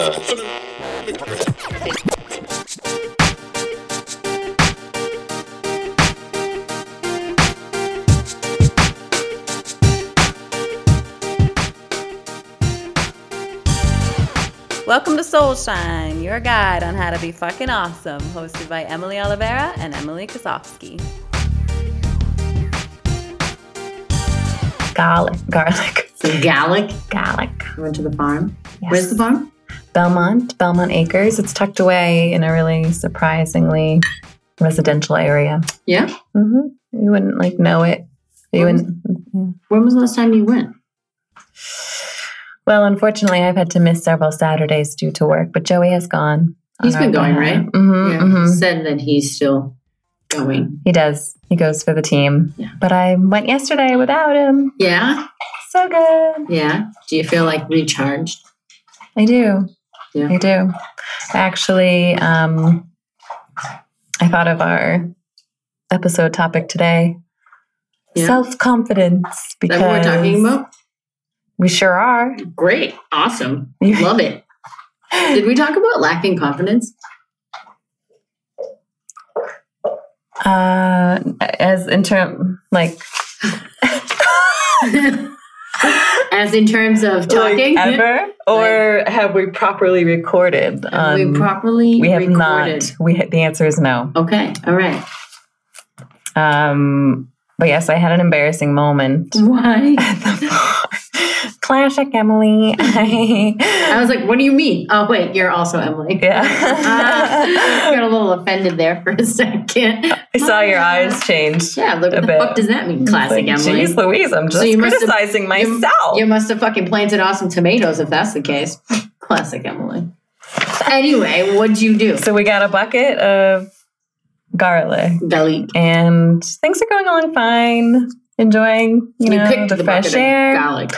Welcome to Soul Shine, your guide on how to be fucking awesome, hosted by Emily Oliveira and Emily Kosofsky. Garlic. Garlic. So Gallic Garlic. went to the farm. Yes. Where's the farm? Belmont. Belmont Acres. It's tucked away in a really surprisingly residential area. Yeah. hmm You wouldn't like know it. You was- wouldn't. When was the last time you went? Well, unfortunately, I've had to miss several Saturdays due to work, but Joey has gone. He's been going, right? hmm yeah. He said that he's still going. He does. He goes for the team. Yeah. But I went yesterday without him. Yeah. So good. Yeah. Do you feel like recharged? I do. Yeah. I do. Actually, um, I thought of our episode topic today Yeah. self confidence. Because that what we're talking about? We sure are. Great. Awesome. Love it. Did we talk about lacking confidence? Uh, as in term, like, As in terms of talking? like ever, or have we properly recorded? Have we Um, properly we have recorded? not. We ha- the answer is no. Okay. All right. Um, but yes, I had an embarrassing moment. Why? Classic Emily. I, I was like, what do you mean? Oh, wait, you're also Emily. yeah. Ah, I got a little offended there for a second. I saw your ah. eyes change. Yeah, look, a what the bit. fuck does that mean? Classic Like, Emily. Jeez Louise, I'm just So you must have- criticizing myself. You must have fucking planted awesome tomatoes if that's the case. Classic Emily. Anyway, what'd you do? so we got a bucket of garlic Belly. and things are going along fine. Enjoying, you know, the, the fresh air. garlic.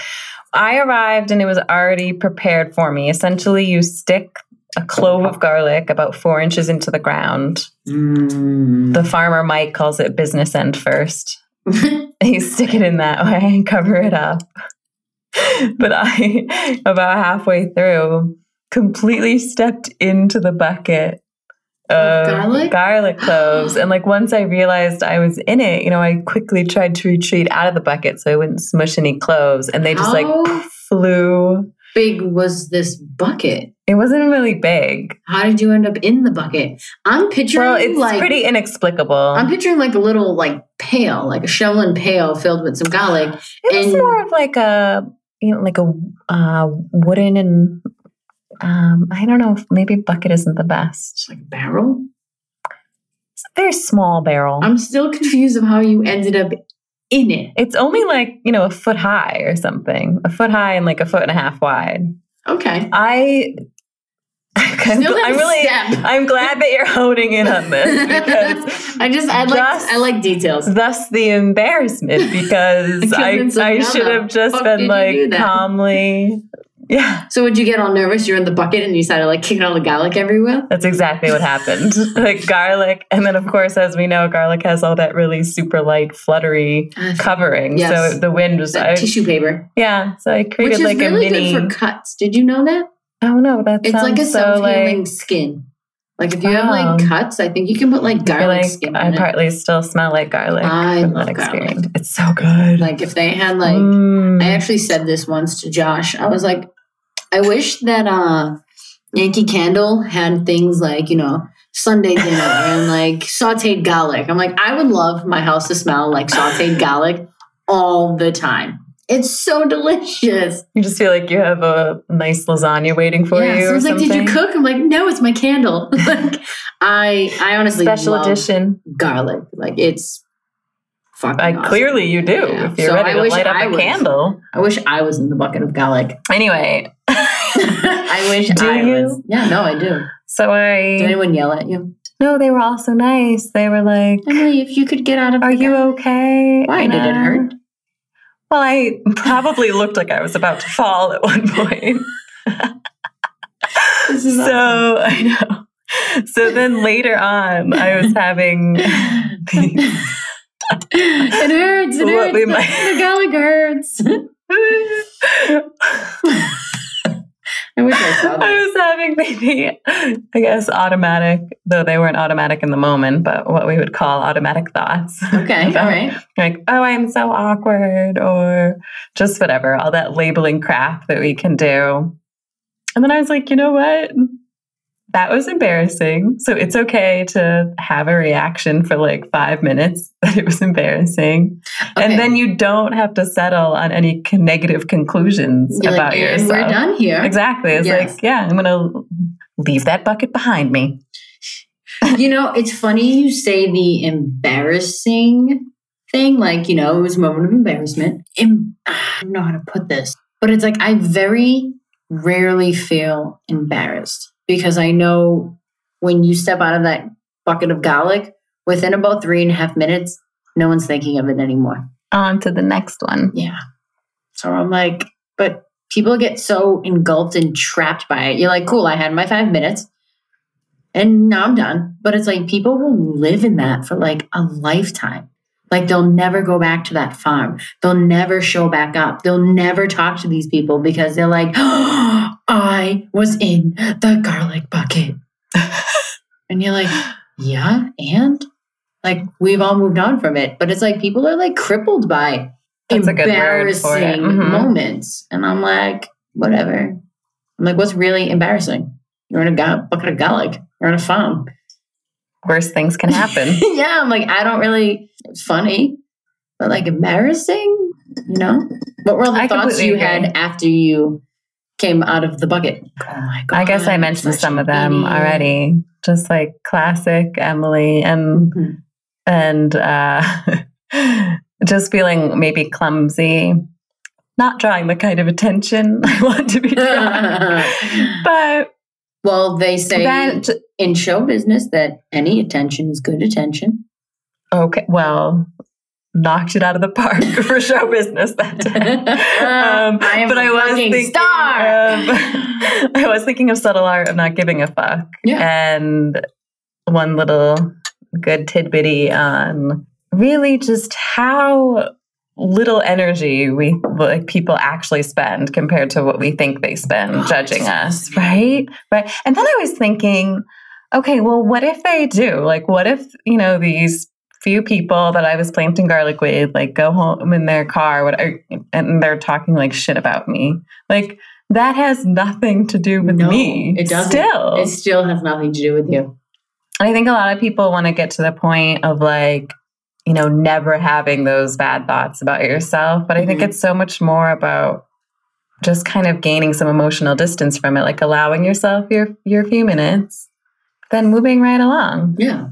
I arrived and it was already prepared for me. Essentially, you stick a clove of garlic about four inches into the ground. Mm. The farmer Mike calls it business end first. you stick it in that way and cover it up. But I, about halfway through, completely stepped into the bucket of garlic? garlic cloves. and like once I realized I was in it, you know, I quickly tried to retreat out of the bucket so I wouldn't smush any cloves. And they just like flew. big was this bucket? It wasn't really big. How did you end up in the bucket? I'm picturing Well, it's like pretty inexplicable. I'm picturing like a little like pail, like a shovel and pail filled with some garlic. It was more of like a you know like a uh, wooden and um, I don't know if maybe bucket isn't the best. Like a barrel. It's a very small barrel. I'm still confused of how you ended up in it. it's only like you know a foot high or something, a foot high and like a foot and a half wide. Okay. I. I'm, I'm really. step. I'm glad that you're honing in on this because I just I like Just- I like details. thus the embarrassment because Because I I should have just fuck been like calmly. Yeah. So would you get all nervous? You're in the bucket and you started like kicking all the garlic everywhere. That's exactly what happened. like garlic. And then, of course, as we know, garlic has all that really super light, fluttery covering. Yes. So the wind was, I, tissue paper, yeah. So I created like really a mini. good for cuts. Did you know that? oh, no, that It's like a so self-healing like. skin. Like if you have Oh. like cuts, I think you can put like garlic like skin I partly still smell like garlic I from love that garlic. It's so good. Like if they had like Mm. I actually said this once to Josh. I was like, I wish that uh Yankee Candle had things like, you know, Sunday dinner and like sauteed garlic. I'm like, I would love my house to smell like sauteed garlic all the time. It's so delicious. you just feel like you have a nice lasagna waiting for yeah, you. so or it's like, did you cook? I'm like, no, it's my candle. like, I, I honestly Special love edition. garlic. Like, it's fucking. I, awesome. Clearly, you do. Yeah. If you're So ready I to light up I a was- candle. I wish I was in the bucket of garlic. Anyway. I wish Do I you? was. Yeah, no, I do. So I. Did anyone yell at you? No, they were all so nice. They were like, Emily, if you could get out of Are the you garlic." okay? Why And, did it hurt? Well, I probably looked like I was about to fall at one point. This is so I know. So then later on, I was having these, it hurts. It What hurts. we The, might- the garlic hurts. I wish I saw I that. was having maybe, I guess, automatic, though they weren't automatic in the moment, but what we would call automatic thoughts. Okay, all About, right. Like, oh, I'm so awkward, or just whatever, all that labeling crap that we can do. And then I was like, you know what? That was embarrassing. So it's okay to have a reaction for like five minutes that it was embarrassing. Okay. And then you don't have to settle on any negative conclusions You're about like, yourself. we're done here. Exactly. It's Yes. like, yeah, I'm going to leave that bucket behind me. You know, it's funny you say the embarrassing thing. Like, you know, it was a moment of embarrassment. Em- I don't know how to put this, but it's like I very rarely feel embarrassed because I know when you step out of that bucket of garlic, within about three and a half minutes, no one's thinking of it anymore. On to the next one. Yeah. So I'm like, but people get so engulfed and trapped by it. You're like, cool, I had my five minutes and now I'm done. But it's like people will live in that for like a lifetime. Like they'll never go back to that farm. They'll never show back up. They'll never talk to these people because they're like, oh, I was in the garlic bucket. and you're like, yeah, and like we've all moved on from it. But it's like people are like crippled by That's a good word for it. embarrassing Mhm. moments. And I'm like, whatever. I'm like, what's really embarrassing? You're in a bucket of garlic. You're on a farm. Worst things can happen. yeah, I'm like, I don't really. It's funny, but like embarrassing. You know, what were all the I thoughts you agree. had after you came out of the bucket? Oh my god! I guess I mentioned some of them idiot. already. Just like classic Emily and Mhm. and uh, just feeling maybe clumsy, not drawing the kind of attention I want to be drawing. but well, they say that in show business that any attention is good attention. okay, well, knocked it out of the park for show business that day. Um, I am but I was thinking star. of- I was thinking of subtle art of not giving a fuck. Yeah. And one little good tidbitty on really just how little energy we like people actually spend compared to what we think they spend Oh, judging us, right? Right. And then I was thinking, okay, well, what if they do? Like, what if, you know, these few people that I was planting garlic with, like, go home in their car, whatever, and they're talking like shit about me? Like, that has nothing to do with No, me. it doesn't. Still. It still has nothing to do with you. I think a lot of people want to get to the point of like, you know, never having those bad thoughts about yourself. But I think Mhm. it's so much more about just kind of gaining some emotional distance from it, like allowing yourself your your few minutes, then moving right along. Yeah.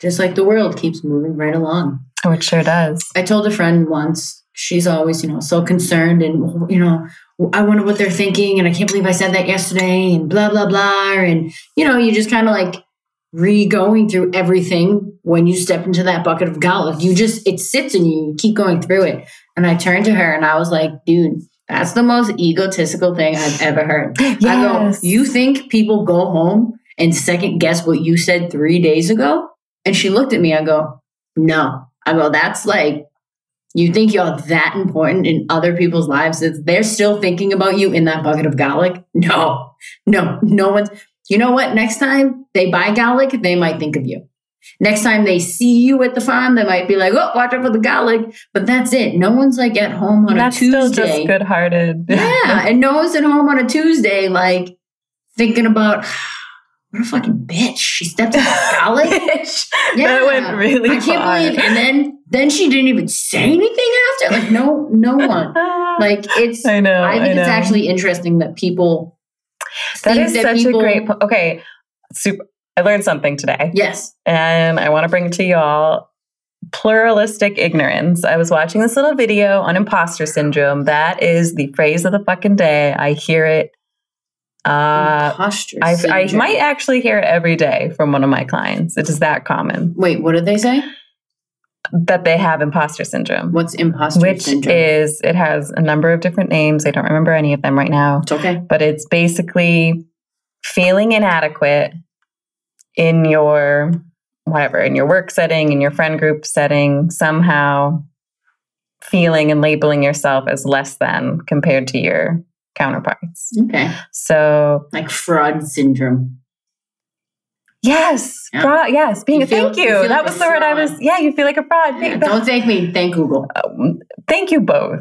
Just like the world keeps moving right along. Oh, it sure does. I told a friend once, she's always, you know, so concerned and, you know, I wonder what they're thinking and I can't believe I said that yesterday and blah, blah, blah. And, you know, you just kind of like re going through everything when you step into that bucket of garlic. You just, it sits in you, you keep going through it. And I turned to her and I was like, dude, that's the most egotistical thing I've ever heard. I go, you think people go home and second guess what you said three days ago? And she looked at me. I go, no. I go, that's like, you think you're that important in other people's lives that they're still thinking about you in that bucket of garlic? No, no, no one's. You know what? Next time they buy garlic, they might think of you. Next time they see you at the farm, they might be like, oh, watch out for the garlic. But that's it. No one's like at home on That's a Tuesday. That's still just good hearted. Yeah, and no one's at home on a Tuesday, like thinking about what a fucking bitch. She stepped in garlic. that Yeah. went really I can't far. believe. And then then she didn't even say anything after. Like no no one. Like it's. I know. I think it's know. actually interesting that people. That such people- a great. Po- okay, super. I learned something today. Yes. and I want to bring it to y'all pluralistic ignorance. I was watching this little video on imposter syndrome. That is the phrase of the fucking day. I hear it. Uh, Imposter I, I might actually hear it every day from one of my clients. It is that common Wait, what did they say? That they have imposter syndrome, What's imposter syndrome? which syndrome? is it has a number of different names. I don't remember any of them right now. it's okay. but it's basically feeling inadequate in your whatever in your work setting in your friend group setting somehow feeling and labeling yourself as less than compared to your counterparts. Okay. So Like fraud syndrome. Yes, Yeah. fraud, yes, being You a feel- thank you you. that was the word I was. Yeah, you feel like a fraud. Yeah, don't thank me. Thank Google. um, thank you both.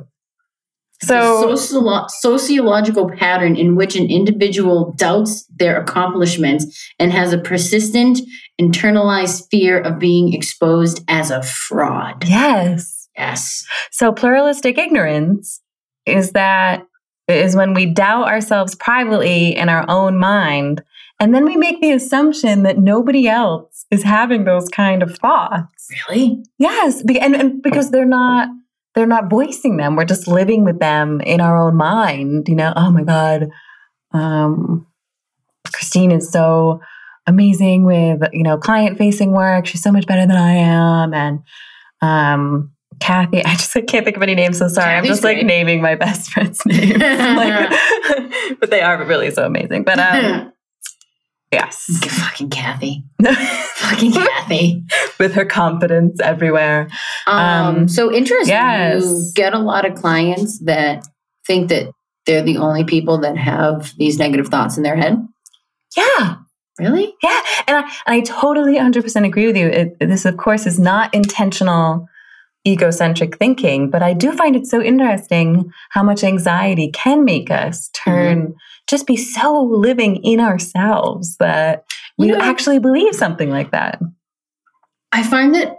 So sociolo- sociological pattern in which an individual doubts their accomplishments and has a persistent internalized fear of being exposed as a fraud. yes, Yes. so pluralistic ignorance is that is when we doubt ourselves privately in our own mind, and then we make the assumption that nobody else is having those kind of thoughts. Really? Yes, and, and because they're not they're not voicing them. We're just living with them in our own mind. You know, oh my god, um, Christine is so amazing with you know client facing work. She's so much better than I am, and um, Kathy. I just I can't think of any names. So sorry. I'm Kathy's just like naming my best friends' names, like, but they are really so amazing. But um, yes, Fucking Kathy. Fucking Kathy. with her confidence everywhere. Um, Um, so interesting. yes. You get a lot of clients that think that they're the only people that have these negative thoughts in their head. Yeah. Really? Yeah, and I, and I totally 100% agree with you. It, this, of course, is not intentional egocentric thinking, but I do find it so interesting how much anxiety can make us turn, mm-hmm. just be so living in ourselves that we You know- actually believe something like that. I find that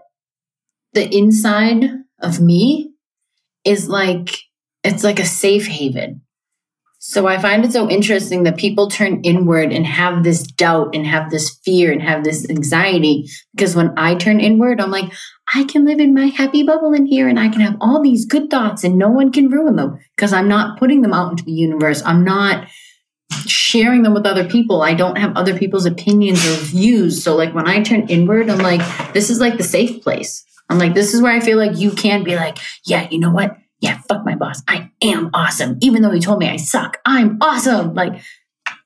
the inside of me is like it's like a safe haven. So I find it so interesting that people turn inward and have this doubt and have this fear and have this anxiety because when I turn inward I'm like I can live in my happy bubble in here and I can have all these good thoughts and no one can ruin them because I'm not putting them out into the universe. I'm not sharing them with other people. I don't have other people's opinions or views. So like when I turn inward, I'm like, this is like the safe place. I'm like, this is where I feel like you can be like, yeah, you know what? Yeah, fuck my boss. I am awesome. Even though he told me I suck, I'm awesome. Like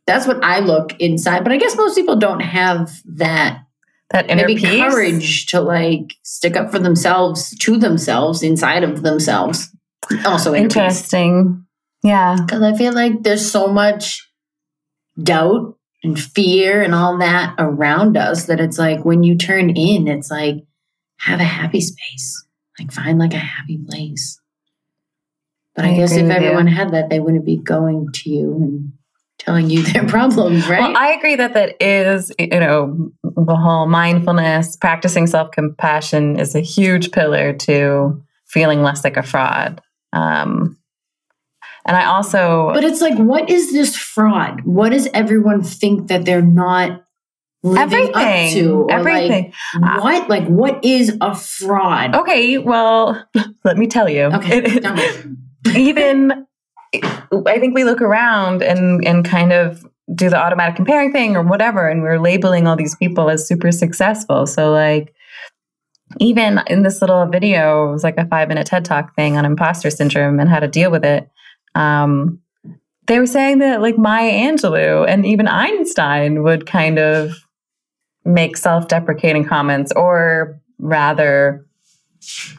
that's what I look inside. But I guess most people don't have that That inner maybe peace. courage to like stick up for themselves to themselves inside of themselves. Also inner peace. Interesting. Yeah. Because I feel like there's so much doubt and fear and all that around us that it's like when you turn in, it's like have a happy space. Like find like a happy place. But I, I guess if with you. everyone had that, they wouldn't be going to you and telling you their problems, right? Well, I agree that that is, you know, the whole mindfulness, practicing self compassion is a huge pillar to feeling less like a fraud. Um, and I also, but it's like, what is this fraud? What does everyone think that they're not living up everything, to? Everything. Like, what? Like, what is a fraud? okay, well, let me tell you. Okay. It- even I think we look around and and kind of do the automatic comparing thing or whatever, and we're labeling all these people as super successful. So like even in this little video, it was like a five minute TED talk thing on imposter syndrome and how to deal with it. Um, they were saying that like Maya Angelou and even Einstein would kind of make self deprecating comments or rather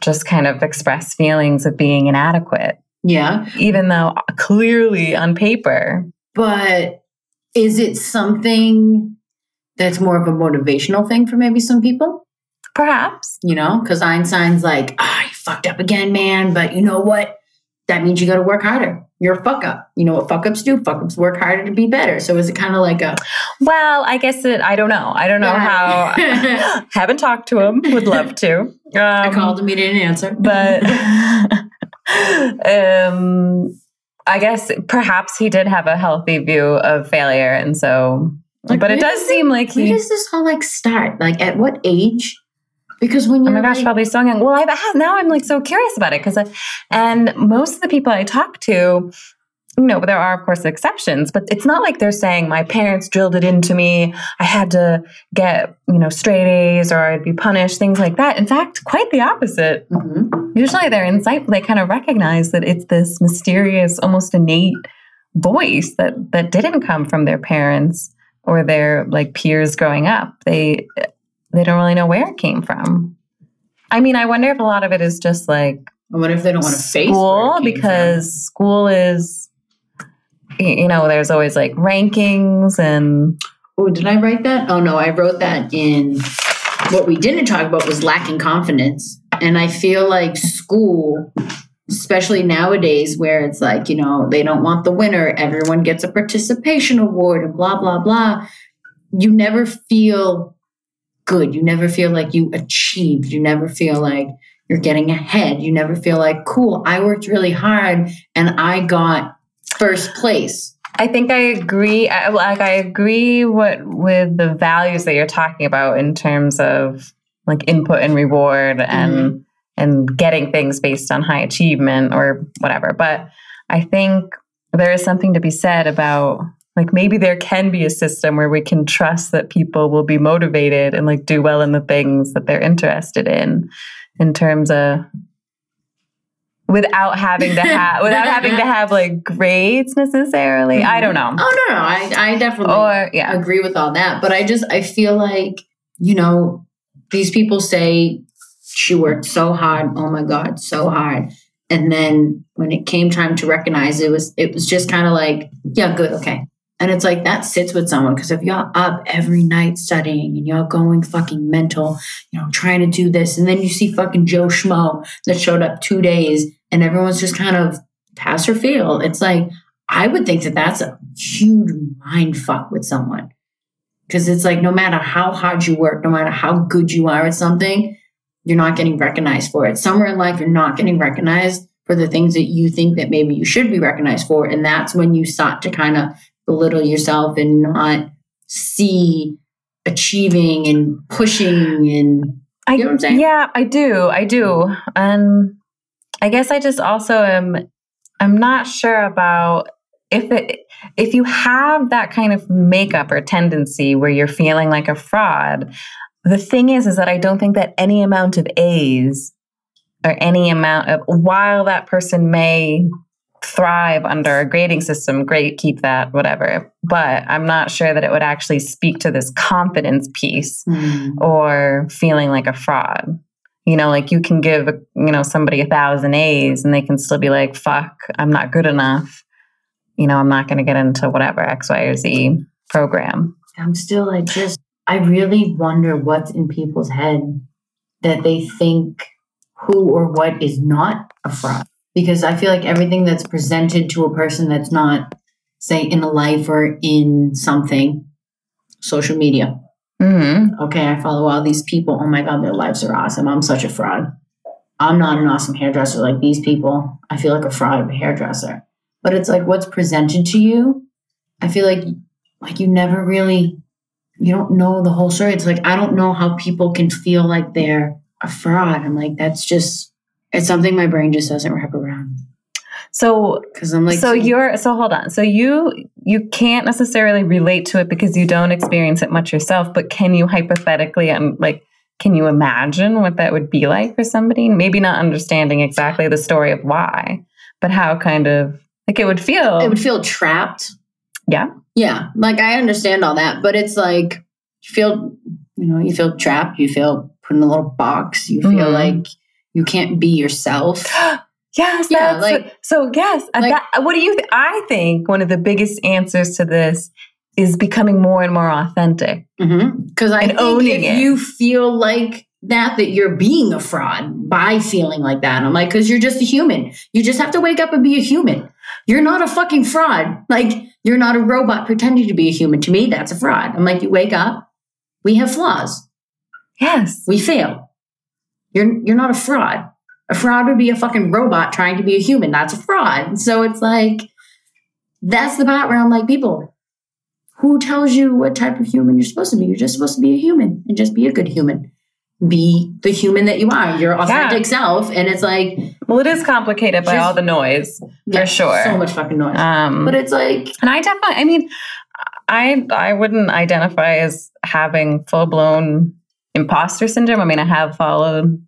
just kind of express feelings of being inadequate Yeah. even though clearly on paper, But is it something that's more of a motivational thing for maybe some people? perhaps. You know, because Einstein's like, ah, you fucked up again, man. But you know what? That means you got to work harder. You're a fuck up. You know what fuck ups do? Fuck ups work harder to be better. So is it kind of like a Well, I guess it, I don't know. I don't know how. haven't talked to him. Would love to. Um, I called him, he didn't answer. but um, I guess perhaps he did have a healthy view of failure, and so. Like, but it does does seem like where he. does this all like start? Like at what age? Because when Oh you're my gosh, like, probably so young. Well, I've now I'm like so curious about it because, and most of the people I talk to, you know, there are of course exceptions, but it's not like they're saying my parents drilled it into me. I had to get you know straight A's or I'd be punished, things like that. In fact, quite the opposite. Mhm. Usually they're insightful. They kind of recognize that it's this mysterious, almost innate voice that that didn't come from their parents or their like peers growing up. They they don't really know where it came from. I mean, I wonder if a lot of it is just like I wonder if they don't want to face school because school is you know, there's always like rankings and Oh, did I write that? Oh no, I wrote that in what we didn't talk about was lacking confidence. And I feel like school, especially nowadays where it's like, you know, they don't want the winner, everyone gets a participation award and blah, blah, blah. You never feel good. You never feel like you achieved. You never feel like you're getting ahead. You never feel like, cool, I worked really hard and I got first place. I think I agree. I, like I agree what with the values that you're talking about in terms of like input and reward and Mhm. and getting things based on high achievement or whatever. But I think there is something to be said about like maybe there can be a system where we can trust that people will be motivated and like do well in the things that they're interested in in terms of without having to have without having to have like grades necessarily. I don't know. Oh no, no, I, I definitely Or yeah. agree with all that. But I just I feel like, you know, these people say she worked so hard, oh my God, so hard. And then when it came time to recognize it was it was just kind of like, yeah, good, okay. And it's like that sits with someone because if y'all up every night studying and y'all going fucking mental, you know, trying to do this, and then you see fucking Joe Schmo that showed up two days and everyone's just kind of pass or fail. It's like I would think that that's a huge mind fuck with someone. Because it's like no matter how hard you work, no matter how good you are at something, you're not getting recognized for it. Somewhere in life, you're not getting recognized for the things that you think that maybe you should be recognized for. And that's when you start to kind of belittle yourself and not see achieving and pushing and I, You know what I'm saying? Yeah, I do. I do. And I guess I just also am I'm not sure about if it if you have that kind of makeup or tendency where you're feeling like a fraud, the thing is is that I don't think that any amount of A's or any amount of while that person may thrive under a grading system, great, keep that, whatever. But I'm not sure that it would actually speak to this confidence piece hmm. or feeling like a fraud. You know, like you can give you know somebody a thousand A's and they can still be like, "Fuck, I'm not good enough." You know, I'm not going to get into whatever X, Y, or Z program. I'm still, I just, I really wonder what's in people's head that they think who or what is not a fraud. Because I feel like everything that's presented to a person that's not, say, in a life or in something, social media. Hmm Okay, I follow all these people. Oh my God, their lives are awesome. I'm such a fraud. I'm not an awesome hairdresser like these people. I feel like a fraud of a hairdresser. But it's like what's presented to you. I feel like like you never really you don't know the whole story. It's like I don't know how people can feel like they're a fraud. I'm like that's just it's something my brain just doesn't. So, Because I'm like so you're so hold on. So you you can't necessarily relate to it because you don't experience it much yourself. But can you hypothetically and like can you imagine what that would be like for somebody? Maybe not understanding exactly the story of why, but how kind of like it would feel. it would feel trapped. Yeah. Yeah. Like I understand all that, but it's like you feel, you know, you feel trapped, you feel put in a little box, you feel Mhm. like you can't be yourself. Yes, Yeah, that's like- so. Yes, like- that, what do you? Th- I think one of the biggest answers to this is becoming more and more authentic. Mm-hmm, because I And think owning if it. you feel like that, that you're being a fraud by feeling like that. I'm like, because you're just a human. You just have to wake up and be a human. You're not a fucking fraud. Like, you're not a robot pretending to be a human. To me, that's a fraud. I'm like, you wake up, we have flaws. Yes, we fail. You're you're not a fraud. A fraud would be a fucking robot trying to be a human. That's a fraud. So it's like that's the part where I'm like, people, who tells you what type of human you're supposed to be? You're just supposed to be a human and just be a good human. Be the human that you are, your authentic self. And it's like well, it is complicated by all the noise yeah, for sure. So much fucking noise. Um, but it's like and I definitely, I mean, I I wouldn't identify as having full blown imposter syndrome. I mean, I have followed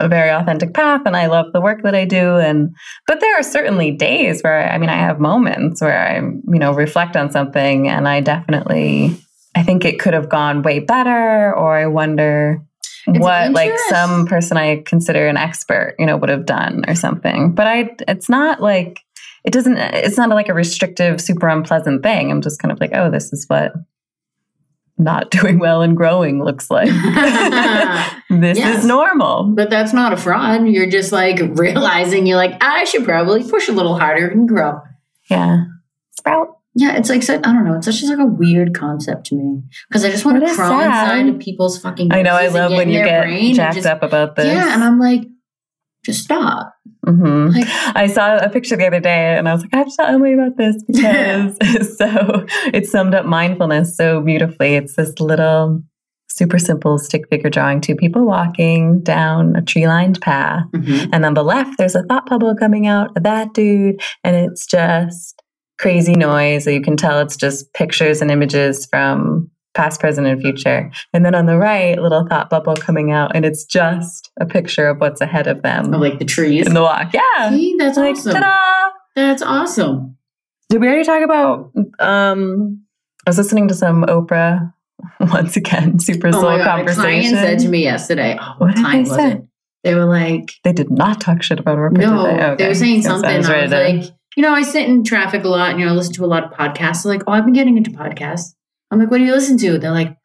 a very authentic path, and I love the work that I do. And but there are certainly days where I mean, I have moments where I you know reflect on something, and I definitely I think it could have gone way better, or I wonder. It's what like some person I consider an expert, you know, would have done or something. But I it's not like it doesn't it's not like a restrictive super unpleasant thing i'm just kind of like oh this is what not doing well and growing looks like this Yes. is normal But that's not a fraud. You're just like realizing you're like, I should probably push a little harder and grow. yeah sprout Yeah, it's like, I don't know. It's such just like a weird concept to me because I just want to crawl sad. inside of people's fucking. i know i love when you get brain jacked just- up about this Yeah, and I'm like, just stop. hmm Like, I saw a picture the other day and I was like, I have to tell Emily about this because so it summed up mindfulness so beautifully. It's this little super simple stick figure drawing two people walking down a tree lined path. And on the left, there's a thought bubble coming out of that dude. And it's just crazy noise. So you can tell it's just pictures and images from past, present, and future. And then on the right, little thought bubble coming out. And it's just a picture of what's ahead of them Oh, like the trees. in the walk. Yeah. See, that's Like, awesome. ta-da! That's awesome. Did we already talk about? Um, I was listening to some Oprah once again, Super Oh Soul my god, a conversation. client said to me yesterday. Oh, What what did time they was say? it? They were like, they did not talk shit about Oprah. no, they? Okay. they were saying something. I was, ready to- like, you know, I sit in traffic a lot and you know, I listen to a lot of podcasts. They're like, oh, I've been getting into podcasts. I'm like, what do you listen to? They're like,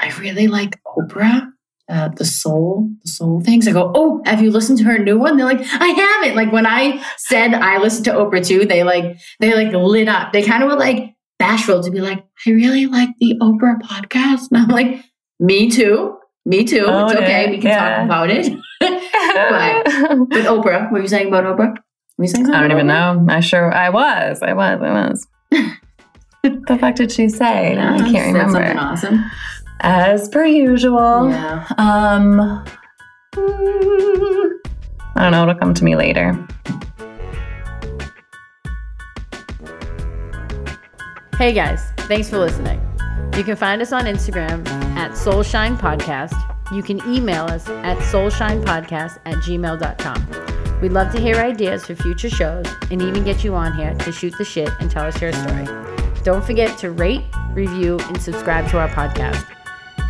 I really like Oprah. Uh, the soul, the soul things. I go, oh, have you listened to her new one? They're like, I haven't. Like when I said I listened to Oprah too, they like they like lit up. They kind of were like bashful to be like, I really like the Oprah podcast. And I'm like, me too, me too. Oh, it's okay, yeah, we can yeah. talk about it. But with Oprah, what were you saying about Oprah? Were you saying something? I don't even about know. I sure I was. I was. I was. the fuck did she say? Oprah? I can't said Something remember. awesome. As per usual. Yeah. Um. I don't know. It'll come to me later. Hey guys, thanks for listening. You can find us on Instagram at Soulshine Podcast. You can email us at soulshinepodcast at gmail.com. We'd love to hear ideas for future shows and even get you on here to shoot the shit and tell us your story. Don't forget to rate, review, and subscribe to our podcast.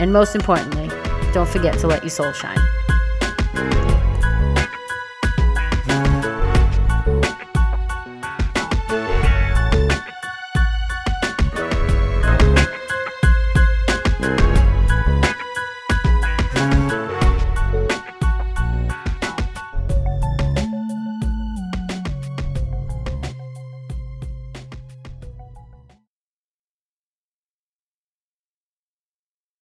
And most importantly, don't forget to let your soul shine.